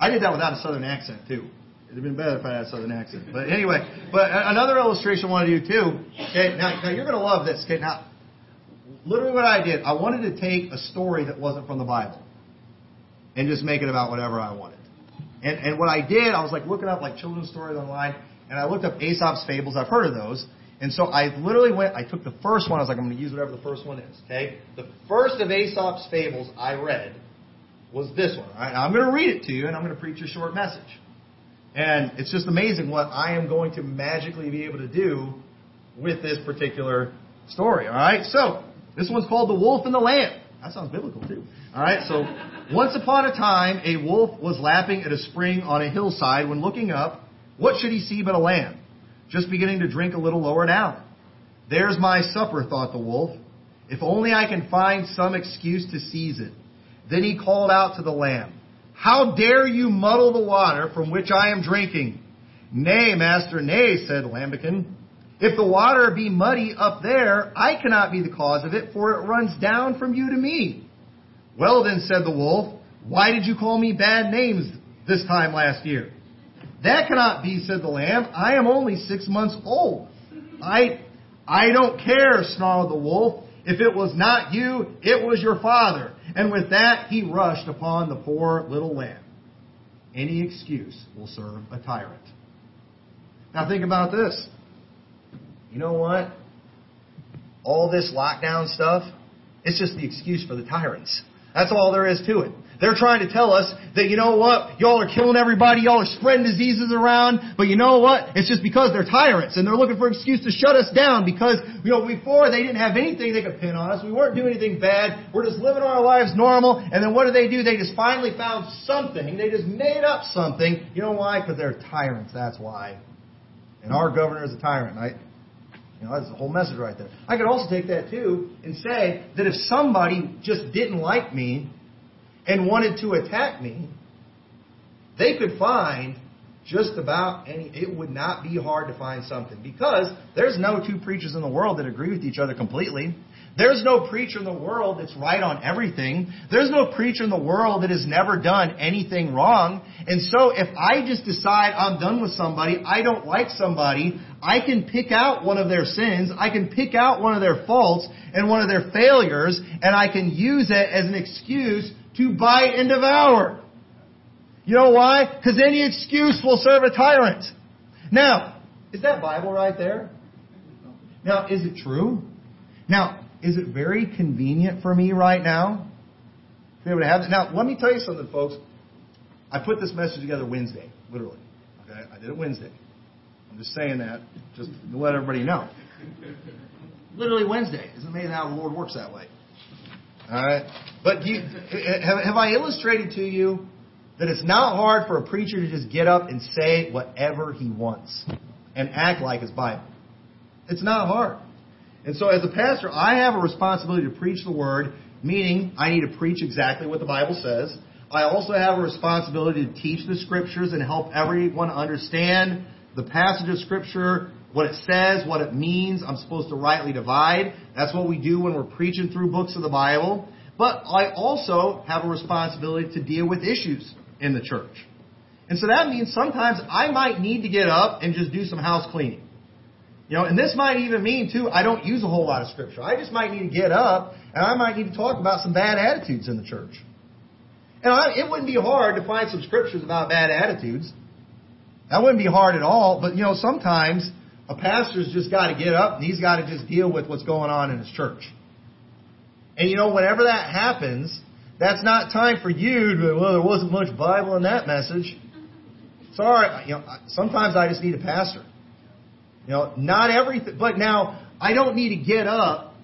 I did that without a southern accent too. It'd have been better if I had a southern accent. But anyway, but another illustration I want to do too. Okay, now, now you're going to love this. Okay, now literally what I did, I wanted to take a story that wasn't from the Bible and just make it about whatever I wanted. And and what I did, I was like looking up like children's stories online, and I looked up Aesop's fables. I've heard of those. And so I literally went, I took the first one, I was like, I'm going to use whatever the first one is. Okay? The first of Aesop's fables I read was this one. I'm going to read it to you, and I'm going to preach a short message. And it's just amazing what I am going to magically be able to do with this particular story. All right? So, this one's called The Wolf and the Lamb. That sounds biblical, too. All right? So, once upon a time, a wolf was lapping at a spring on a hillside when looking up. What should he see but a lamb? Just beginning to drink a little lower down. There's my supper, thought the wolf. If only I can find some excuse to seize it. Then he called out to the lamb, How dare you muddle the water from which I am drinking? Nay, master, nay, said Lambikin. If the water be muddy up there, I cannot be the cause of it, for it runs down from you to me. Well then, said the wolf, why did you call me bad names this time last year? That cannot be, said the lamb. I am only six months old. I, I don't care, snarled the wolf. If it was not you, it was your father. And with that, he rushed upon the poor little lamb. Any excuse will serve a tyrant. Now think about this. You know what? All this lockdown stuff, it's just the excuse for the tyrants. That's all there is to it. They're trying to tell us that, you know what, y'all are killing everybody, y'all are spreading diseases around, but you know what? It's just because they're tyrants and they're looking for an excuse to shut us down because, you know, before they didn't have anything they could pin on us. We weren't doing anything bad. We're just living our lives normal. And then what do they do? They just finally found something. They just made up something. You know why? Because they're tyrants. That's why. And our governor is a tyrant. I, you know, that's the whole message right there. I could also take that too and say that if somebody just didn't like me and wanted to attack me, they could find just about any, it would not be hard to find something because there's no two preachers in the world that agree with each other completely. There's no preacher in the world that's right on everything. There's no preacher in the world that has never done anything wrong. And so if I just decide I'm done with somebody, I don't like somebody, I can pick out one of their sins, I can pick out one of their faults and one of their failures, and I can use it as an excuse to bite and devour. You know why? Because any excuse will serve a tyrant. Now, is that Bible right there? Now, is it true? Now, is it very convenient for me right now to be able to have that? Now, let me tell you something, folks. I put this message together Wednesday, literally. Okay, I did it Wednesday. I'm just saying that just to let everybody know. Literally Wednesday. It's amazing how the Lord works that way. All right, but you, have, have I illustrated to you that it's not hard for a preacher to just get up and say whatever he wants and act like it's Bible? It's not hard. And so, as a pastor, I have a responsibility to preach the word, meaning I need to preach exactly what the Bible says. I also have a responsibility to teach the scriptures and help everyone understand the passage of scripture, what it says, what it means. I'm supposed to rightly divide. That's what we do when we're preaching through books of the Bible. But I also have a responsibility to deal with issues in the church. And so that means sometimes I might need to get up and just do some house cleaning. You know, and this might even mean too, I don't use a whole lot of scripture. I just might need to get up and I might need to talk about some bad attitudes in the church. And I, it wouldn't be hard to find some scriptures about bad attitudes. That wouldn't be hard at all. But you know, sometimes a pastor's just got to get up and he's got to just deal with what's going on in his church. And you know, whenever that happens, that's not time for you to, well, there wasn't much Bible in that message. Sorry, you know, sometimes I just need a pastor. You know, not everything, but now I don't need to get up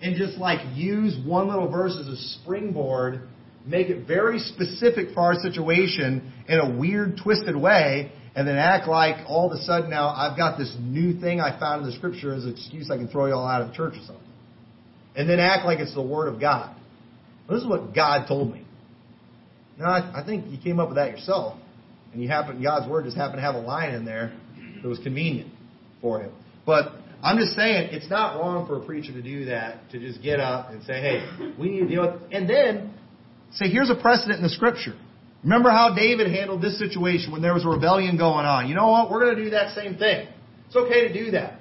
and just like use one little verse as a springboard, make it very specific for our situation in a weird, twisted way, and then act like all of a sudden now I've got this new thing I found in the scripture as an excuse I can throw you all out of church or something. And then act like it's the Word of God. Well, this is what God told me. Now, I, I think you came up with that yourself. And you happen, God's Word just happened to have a line in there that was convenient for him. But I'm just saying, it's not wrong for a preacher to do that, to just get up and say, hey, we need to deal with And then say, here's a precedent in the Scripture. Remember how David handled this situation when there was a rebellion going on. You know what? We're going to do that same thing. It's okay to do that.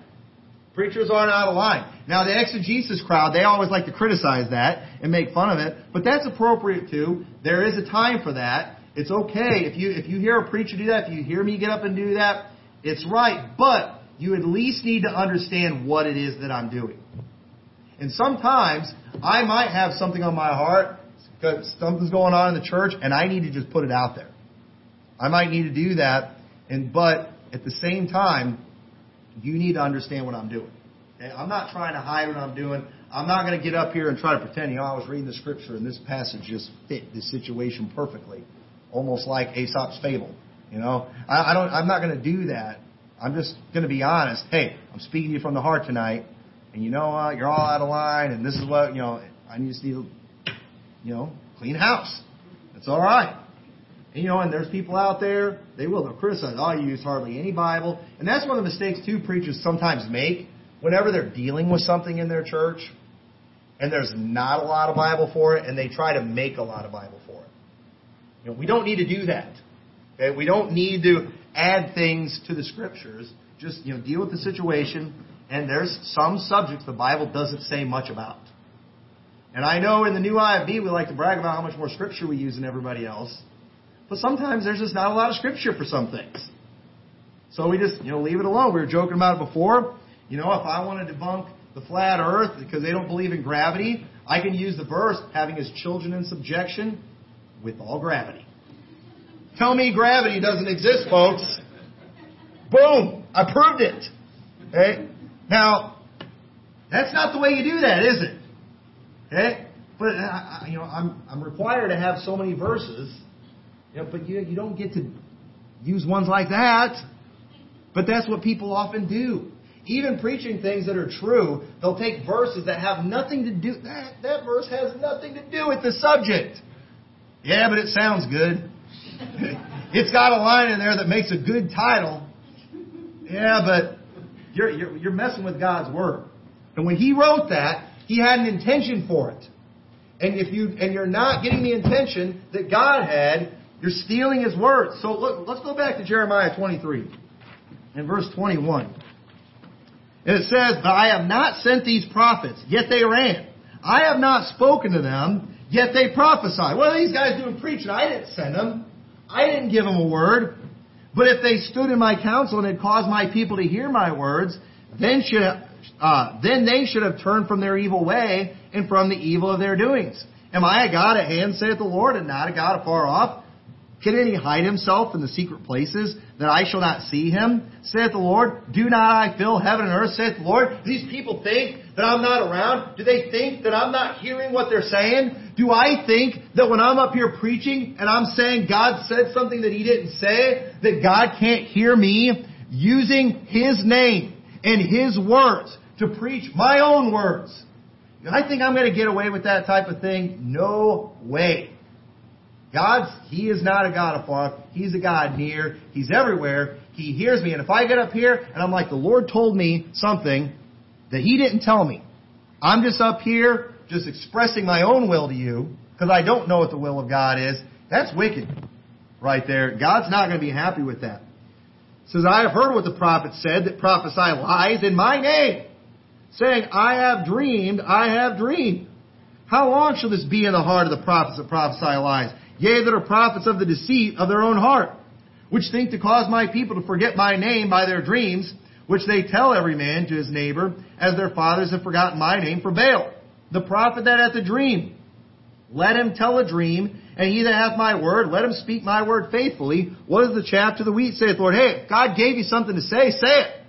Preachers aren't out of line. Now, the exegesis crowd, they always like to criticize that and make fun of it, but that's appropriate too. There is a time for that. It's okay if you if you hear a preacher do that, if you hear me get up and do that, it's right. But you at least need to understand what it is that I'm doing. And sometimes I might have something on my heart because something's going on in the church, and I need to just put it out there. I might need to do that, and but at the same time, you need to understand what I'm doing. Okay? I'm not trying to hide what I'm doing. I'm not going to get up here and try to pretend, you know, I was reading the scripture and this passage just fit this situation perfectly, almost like Aesop's fable. You know, I, I don't. I'm not going to do that. I'm just going to be honest. Hey, I'm speaking to you from the heart tonight, and you know what? You're all out of line, and this is what you know. I just need to, you know, clean house. That's all right. And, you know, and there's people out there, they will they'll criticize, oh, you use hardly any Bible. And that's one of the mistakes, too, preachers sometimes make whenever they're dealing with something in their church and there's not a lot of Bible for it, and they try to make a lot of Bible for it. You know, we don't need to do that. Okay? We don't need to add things to the scriptures. Just, you know, deal with the situation, and there's some subjects the Bible doesn't say much about. And I know in the new IFB we like to brag about how much more scripture we use than everybody else. But sometimes there's just not a lot of scripture for some things. So we just, you know, leave it alone. We were joking about it before. You know, if I want to debunk the flat earth because they don't believe in gravity, I can use the verse, having his children in subjection with all gravity. Tell me gravity doesn't exist, folks. Boom! I proved it. Okay? Now, that's not the way you do that, is it? Okay? But, uh, you know, I'm, I'm required to have so many verses you know, but you, you don't get to use ones like that. But that's what people often do. Even preaching things that are true, they'll take verses that have nothing to do. That, that verse has nothing to do with the subject. Yeah, but it sounds good. it's got a line in there that makes a good title. Yeah, but you're, you're, you're messing with God's Word. And when He wrote that, He had an intention for it. And if you and you're not getting the intention that God had, you're stealing his words. So look, let's go back to Jeremiah 23 in verse 21. And it says, But I have not sent these prophets, yet they ran. I have not spoken to them, yet they prophesied. What are these guys doing preaching? I didn't send them. I didn't give them a word. But if they stood in my counsel and had caused my people to hear my words, then uh, then they should have turned from their evil way and from the evil of their doings. Am I a God at hand, saith the Lord, and not a God afar off? Can any hide himself in the secret places that I shall not see him? Saith the Lord. Do not I fill heaven and earth, saith the Lord. These people think that I'm not around? Do they think that I'm not hearing what they're saying? Do I think that when I'm up here preaching and I'm saying God said something that he didn't say, that God can't hear me using his name and his words to preach my own words? I think I'm going to get away with that type of thing? No way. God's, He is not a God afar. He's a God near. He's everywhere. He hears me. And if I get up here and I'm like, the Lord told me something that He didn't tell me, I'm just up here just expressing my own will to you because I don't know what the will of God is. That's wicked right there. God's not going to be happy with that. Says, I have heard what the prophet said that prophesy lies in my name, saying, I have dreamed, I have dreamed. How long shall this be in the heart of the prophets that prophesy lies? Yea, that are prophets of the deceit of their own heart, which think to cause my people to forget my name by their dreams, which they tell every man to his neighbor, as their fathers have forgotten my name for Baal. The prophet that hath a dream, let him tell a dream, and he that hath my word, let him speak my word faithfully. What is the chaff to the wheat, saith the Lord? Hey, if God gave you something to say, say it.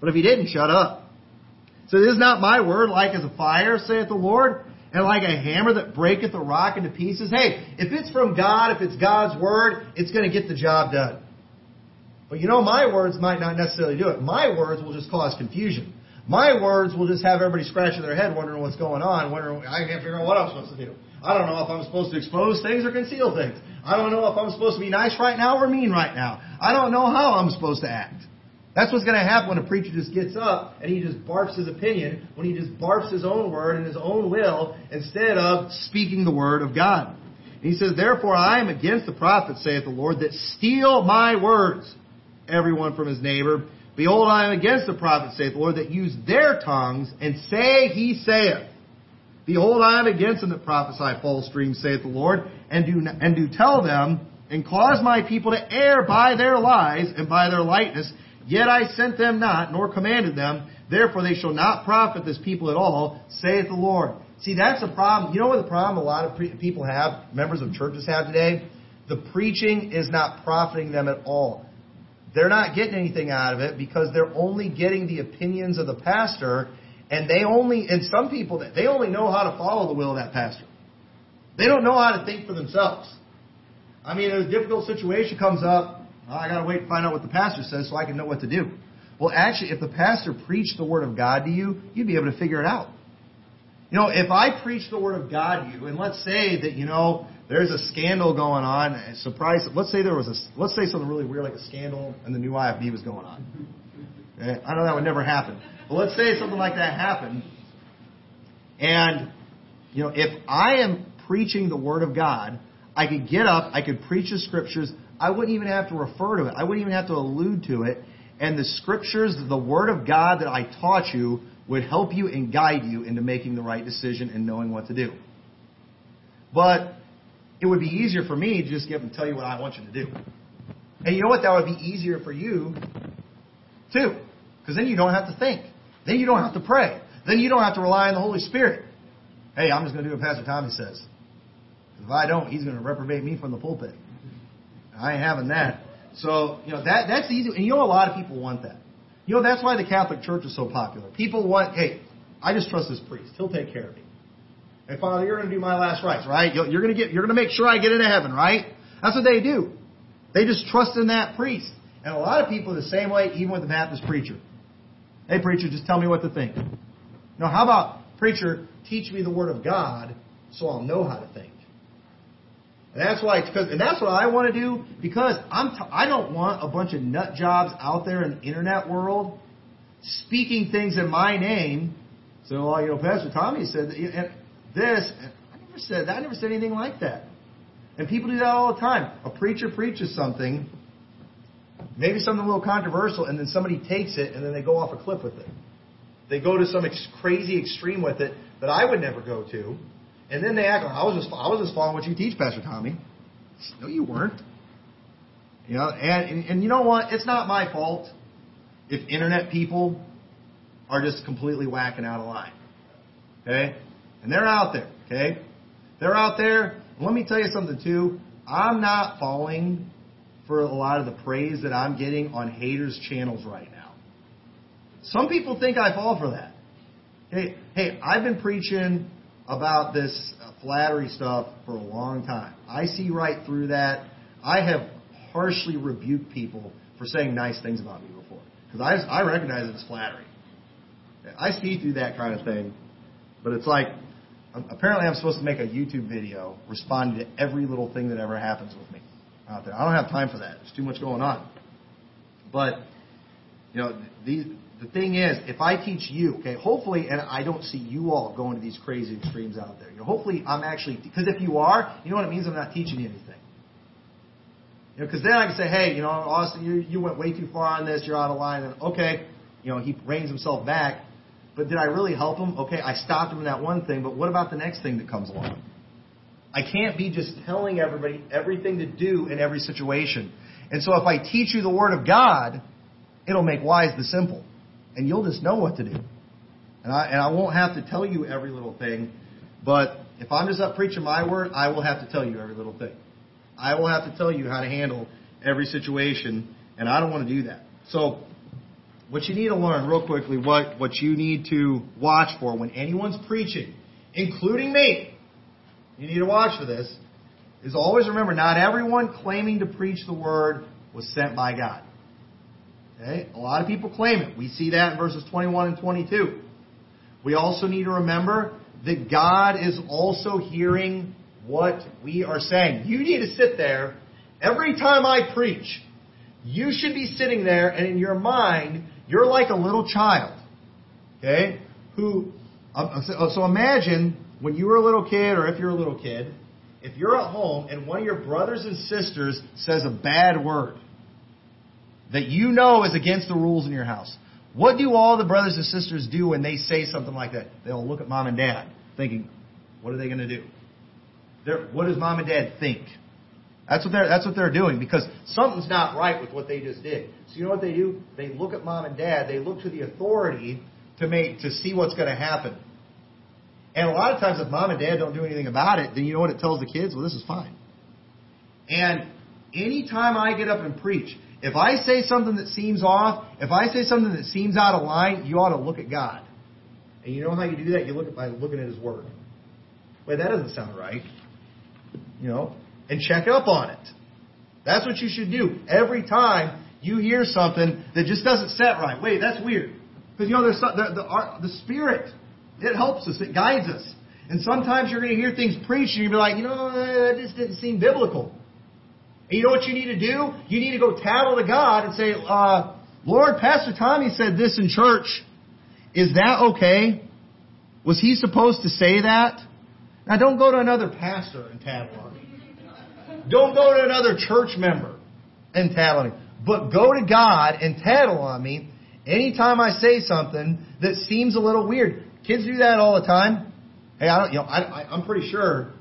But if he didn't, shut up. So is not my word like as a fire, saith the Lord, and like a hammer that breaketh a rock into pieces. Hey, if it's from God, if it's God's word, it's going to get the job done. But you know, my words might not necessarily do it. My words will just cause confusion. My words will just have everybody scratching their head wondering what's going on, wondering, I can't figure out what I'm supposed to do. I don't know if I'm supposed to expose things or conceal things. I don't know if I'm supposed to be nice right now or mean right now. I don't know how I'm supposed to act. That's what's going to happen when a preacher just gets up and he just barfs his opinion, when he just barfs his own word and his own will instead of speaking the word of God. And he says, Therefore I am against the prophets, saith the Lord, that steal my words, everyone from his neighbor. Behold, I am against the prophets, saith the Lord, that use their tongues and say he saith. Behold, I am against them that prophesy false dreams, saith the Lord, and do, and do tell them, and cause my people to err by their lies and by their lightness, Yet I sent them not, nor commanded them. Therefore they shall not profit this people at all, saith the Lord. See, that's a problem. You know what the problem a lot of pre- people have, members of churches have today? The preaching is not profiting them at all. They're not getting anything out of it because they're only getting the opinions of the pastor, and they only, and some people, that they only know how to follow the will of that pastor. They don't know how to think for themselves. I mean, if a difficult situation comes up, I got to wait to find out what the pastor says so I can know what to do. Well, actually, if the pastor preached the Word of God to you, you'd be able to figure it out. You know, if I preach the Word of God to you, and let's say that, you know, there's a scandal going on, surprise, let's say there was a, let's say something really weird like a scandal and the new IFB was going on. Eh, I know that would never happen. But let's say something like that happened, and, you know, if I am preaching the Word of God, I could get up, I could preach the Scriptures, I wouldn't even have to refer to it. I wouldn't even have to allude to it. And the scriptures, the word of God that I taught you would help you and guide you into making the right decision and knowing what to do. But it would be easier for me to just give and tell you what I want you to do. And you know what? That would be easier for you too. Because then you don't have to think. Then you don't have to pray. Then you don't have to rely on the Holy Spirit. Hey, I'm just going to do what Pastor Tommy says. If I don't, he's going to reprobate me from the pulpit. I ain't having that. So, you know, that that's easy. And you know, a lot of people want that. You know, that's why the Catholic Church is so popular. People want, hey, I just trust this priest. He'll take care of me. Hey, Father, you're going to do my last rites, right? You're going to get, you're going to make sure I get into heaven, right? That's what they do. They just trust in that priest. And a lot of people the same way, even with the Baptist preacher. Hey, preacher, just tell me what to think. Now, how about, preacher, teach me the Word of God so I'll know how to think? And that's why, because, and that's what I want to do because I'm, t- I don't want a bunch of nut jobs out there in the internet world speaking things in my name. So, well, you know, Pastor Tommy said that, and this. I never said that. I never said anything like that. And people do that all the time. A preacher preaches something, maybe something a little controversial, and then somebody takes it and then they go off a cliff with it. They go to some ex- crazy extreme with it that I would never go to. And then they act like I was just I was just following what you teach, Pastor Tommy. No, you weren't. You know, and, and and you know what? It's not my fault if internet people are just completely whacking out of line. Okay? And they're out there. Okay? They're out there. Let me tell you something too. I'm not falling for a lot of the praise that I'm getting on haters' channels right now. Some people think I fall for that. Hey, hey, I've been preaching about this flattery stuff for a long time. I see right through that. I have harshly rebuked people for saying nice things about me before because I, I recognize it's flattery. I see through that kind of thing, but it's like apparently I'm supposed to make a YouTube video responding to every little thing that ever happens with me out there. I don't have time for that. There's too much going on. But you know, these the thing is, if I teach you, okay, hopefully, and I don't see you all going to these crazy extremes out there. You know, hopefully, I'm actually because if you are, you know what it means. I'm not teaching you anything. You know, because then I can say, hey, you know, Austin, you you went way too far on this. You're out of line. And okay, you know, he reins himself back. But did I really help him? Okay, I stopped him in that one thing. But what about the next thing that comes along? I can't be just telling everybody everything to do in every situation. And so if I teach you the Word of God, it'll make wise the simple and you'll just know what to do. And I, and I won't have to tell you every little thing, but if I'm just up preaching my word, I will have to tell you every little thing. I will have to tell you how to handle every situation, and I don't want to do that. So, what you need to learn real quickly, what, what you need to watch for when anyone's preaching, including me, you need to watch for this, is always remember not everyone claiming to preach the word was sent by God. Okay? A lot of people claim it. We see that in verses 21 and 22. We also need to remember that God is also hearing what we are saying. You need to sit there every time I preach. You should be sitting there, and in your mind, you're like a little child. Okay? Who, um, so imagine when you were a little kid, or if you're a little kid, if you're at home and one of your brothers and sisters says a bad word, that you know is against the rules in your house. What do all the brothers and sisters do when they say something like that? They'll look at mom and dad thinking, what are they going to do? They're, what does mom and dad think? That's what they're that's what they're doing because something's not right with what they just did. So you know what they do? They look at mom and dad. They look to the authority to make to see what's going to happen. And a lot of times, if mom and dad don't do anything about it, then you know what it tells the kids? Well, this is fine. And anytime I get up and preach, if I say something that seems off, if I say something that seems out of line, you ought to look at God. And you know how you do that? You look at by looking at His Word. Wait, that doesn't sound right. You know, and check up on it. That's what you should do every time you hear something that just doesn't set right. Wait, that's weird. Because you know, there's the the, our, the Spirit. It helps us. It guides us. And sometimes you're going to hear things preached, and you'll be like, you know, that just didn't seem biblical. And you know what you need to do? You need to go tattle to God and say, uh, Lord, Pastor Tommy said this in church. Is that okay? Was he supposed to say that? Now don't go to another pastor and tattle on him. Don't go to another church member and tattle on him. But go to God and tattle on me anytime I say something that seems a little weird. Kids do that all the time. Hey, I don't, you know, I, I, I'm pretty sure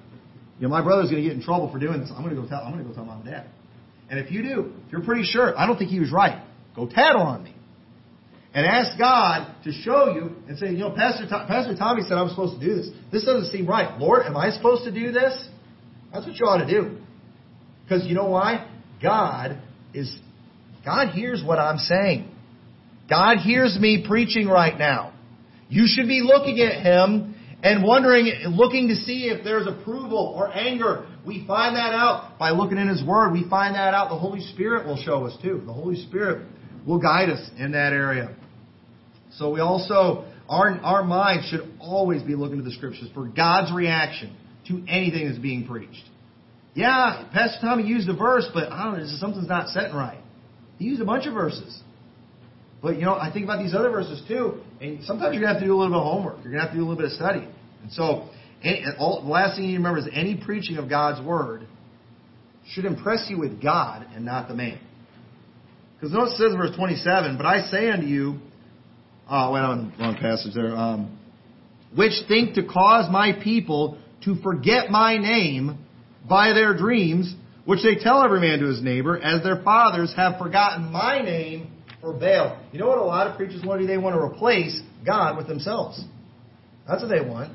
you know, my brother's going to get in trouble for doing this. I'm going to go tell. I'm going to go tell mom and dad. And if you do, if you're pretty sure, I don't think he was right. Go tattle on me, and ask God to show you and say, you know, Pastor Pastor Tommy said I'm supposed to do this. This doesn't seem right. Lord, am I supposed to do this? That's what you ought to do. Because you know why? God is God hears what I'm saying. God hears me preaching right now. You should be looking at him and wondering, looking to see if there's approval or anger. We find that out by looking in His Word. We find that out. The Holy Spirit will show us too. The Holy Spirit will guide us in that area. So we also, our, our mind should always be looking to the Scriptures for God's reaction to anything that's being preached. Yeah, Pastor Tommy used a verse, but I don't know, something's not setting right. He used a bunch of verses. But you know, I think about these other verses too, and sometimes you're gonna have to do a little bit of homework. You're gonna have to do a little bit of study. And so, any, all, the last thing you remember is any preaching of God's word should impress you with God and not the man. Because notice it says verse 27, "But I say unto you, oh, wait on wrong passage there, um, which think to cause my people to forget my name by their dreams, which they tell every man to his neighbor, as their fathers have forgotten my name." Or Baal. You know what a lot of preachers want to do? They want to replace God with themselves. That's what they want.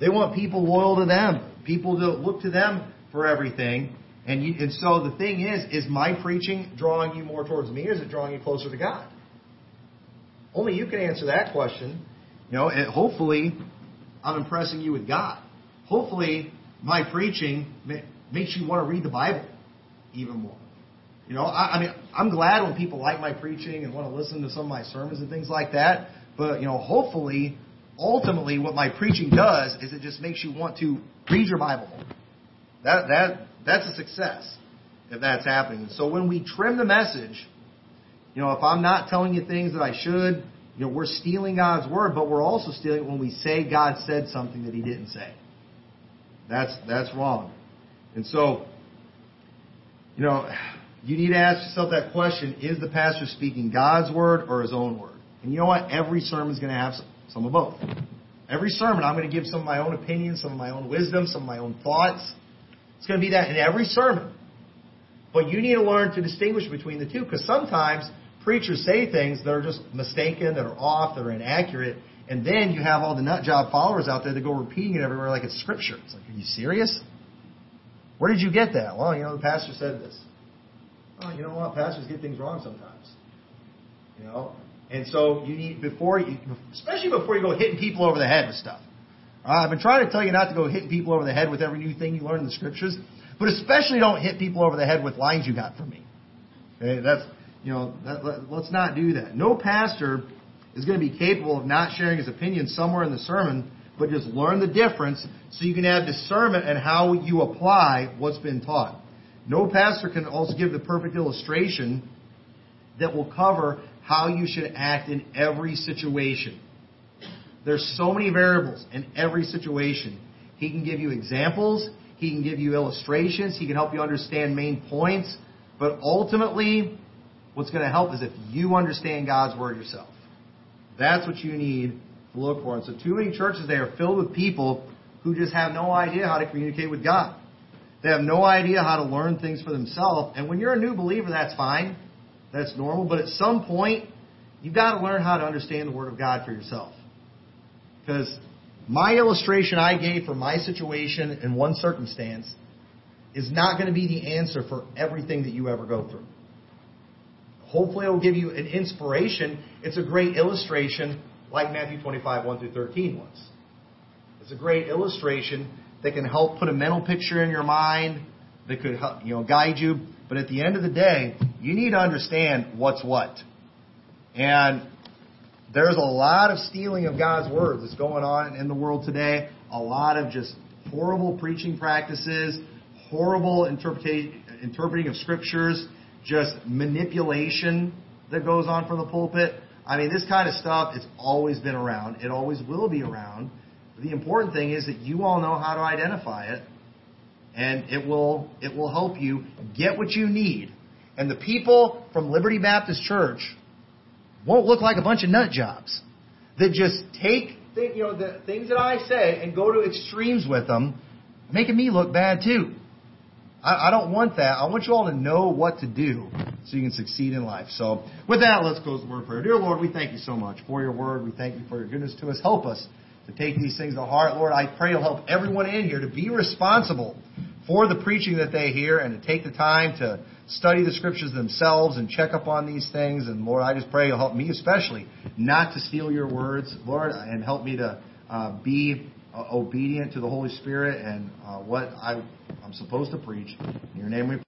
They want people loyal to them, people to look to them for everything. And, you, and so the thing is, is my preaching drawing you more towards me, or is it drawing you closer to God? Only you can answer that question. You know, and hopefully, I'm impressing you with God. Hopefully, my preaching makes you want to read the Bible even more. You know, I, I mean, I'm glad when people like my preaching and want to listen to some of my sermons and things like that. But you know, hopefully, ultimately, what my preaching does is it just makes you want to read your Bible. That that that's a success if that's happening. So when we trim the message, you know, if I'm not telling you things that I should, you know, we're stealing God's word, but we're also stealing when we say God said something that He didn't say. That's that's wrong. And so, you know, you need to ask yourself that question: Is the pastor speaking God's word or his own word? And you know what? Every sermon is going to have some of both. Every sermon, I'm going to give some of my own opinions, some of my own wisdom, some of my own thoughts. It's going to be that in every sermon. But you need to learn to distinguish between the two because sometimes preachers say things that are just mistaken, that are off, that are inaccurate, and then you have all the nut job followers out there that go repeating it everywhere like it's scripture. It's like, are you serious? Where did you get that? Well, you know, the pastor said this. Oh, you know what? Pastors get things wrong sometimes. You know, and so you need before you, especially before you go hitting people over the head with stuff. I've been trying to tell you not to go hitting people over the head with every new thing you learn in the scriptures, but especially don't hit people over the head with lines you got from me. Okay, that's you know, that, let, let's not do that. No pastor is going to be capable of not sharing his opinion somewhere in the sermon, but just learn the difference so you can have discernment and how you apply what's been taught. No pastor can also give the perfect illustration that will cover how you should act in every situation. There's so many variables in every situation. He can give you examples, he can give you illustrations, he can help you understand main points, but ultimately, what's going to help is if you understand God's Word yourself. That's what you need to look for. And so, too many churches, they are filled with people who just have no idea how to communicate with God. They have no idea how to learn things for themselves. And when you're a new believer, that's fine. That's normal. But at some point, you've got to learn how to understand the Word of God for yourself. Because my illustration I gave for my situation in one circumstance is not going to be the answer for everything that you ever go through. Hopefully, it will give you an inspiration. It's a great illustration, like Matthew 25, 1 through 13 was. It's a great illustration that can help put a mental picture in your mind, that could help, you know, guide you. But at the end of the day, you need to understand what's what. And there's a lot of stealing of God's words that's going on in the world today. A lot of just horrible preaching practices, horrible interpreting of scriptures, just manipulation that goes on from the pulpit. I mean, this kind of stuff, it's always been around. It always will be around. The important thing is that you all know how to identify it, and it will it will help you get what you need. And the people from Liberty Baptist Church won't look like a bunch of nut jobs that just take you know the things that I say and go to extremes with them, making me look bad too. I, I don't want that. I want you all to know what to do so you can succeed in life. So with that, let's close the word prayer. Dear Lord, we thank you so much for your word. We thank you for your goodness to us. Help us to take these things to heart. Lord, I pray you'll help everyone in here to be responsible for the preaching that they hear and to take the time to study the scriptures themselves and check up on these things. And Lord, I just pray you'll help me especially not to steal your words, Lord, and help me to uh, be uh, obedient to the Holy Spirit and uh, what I, I'm supposed to preach. In your name we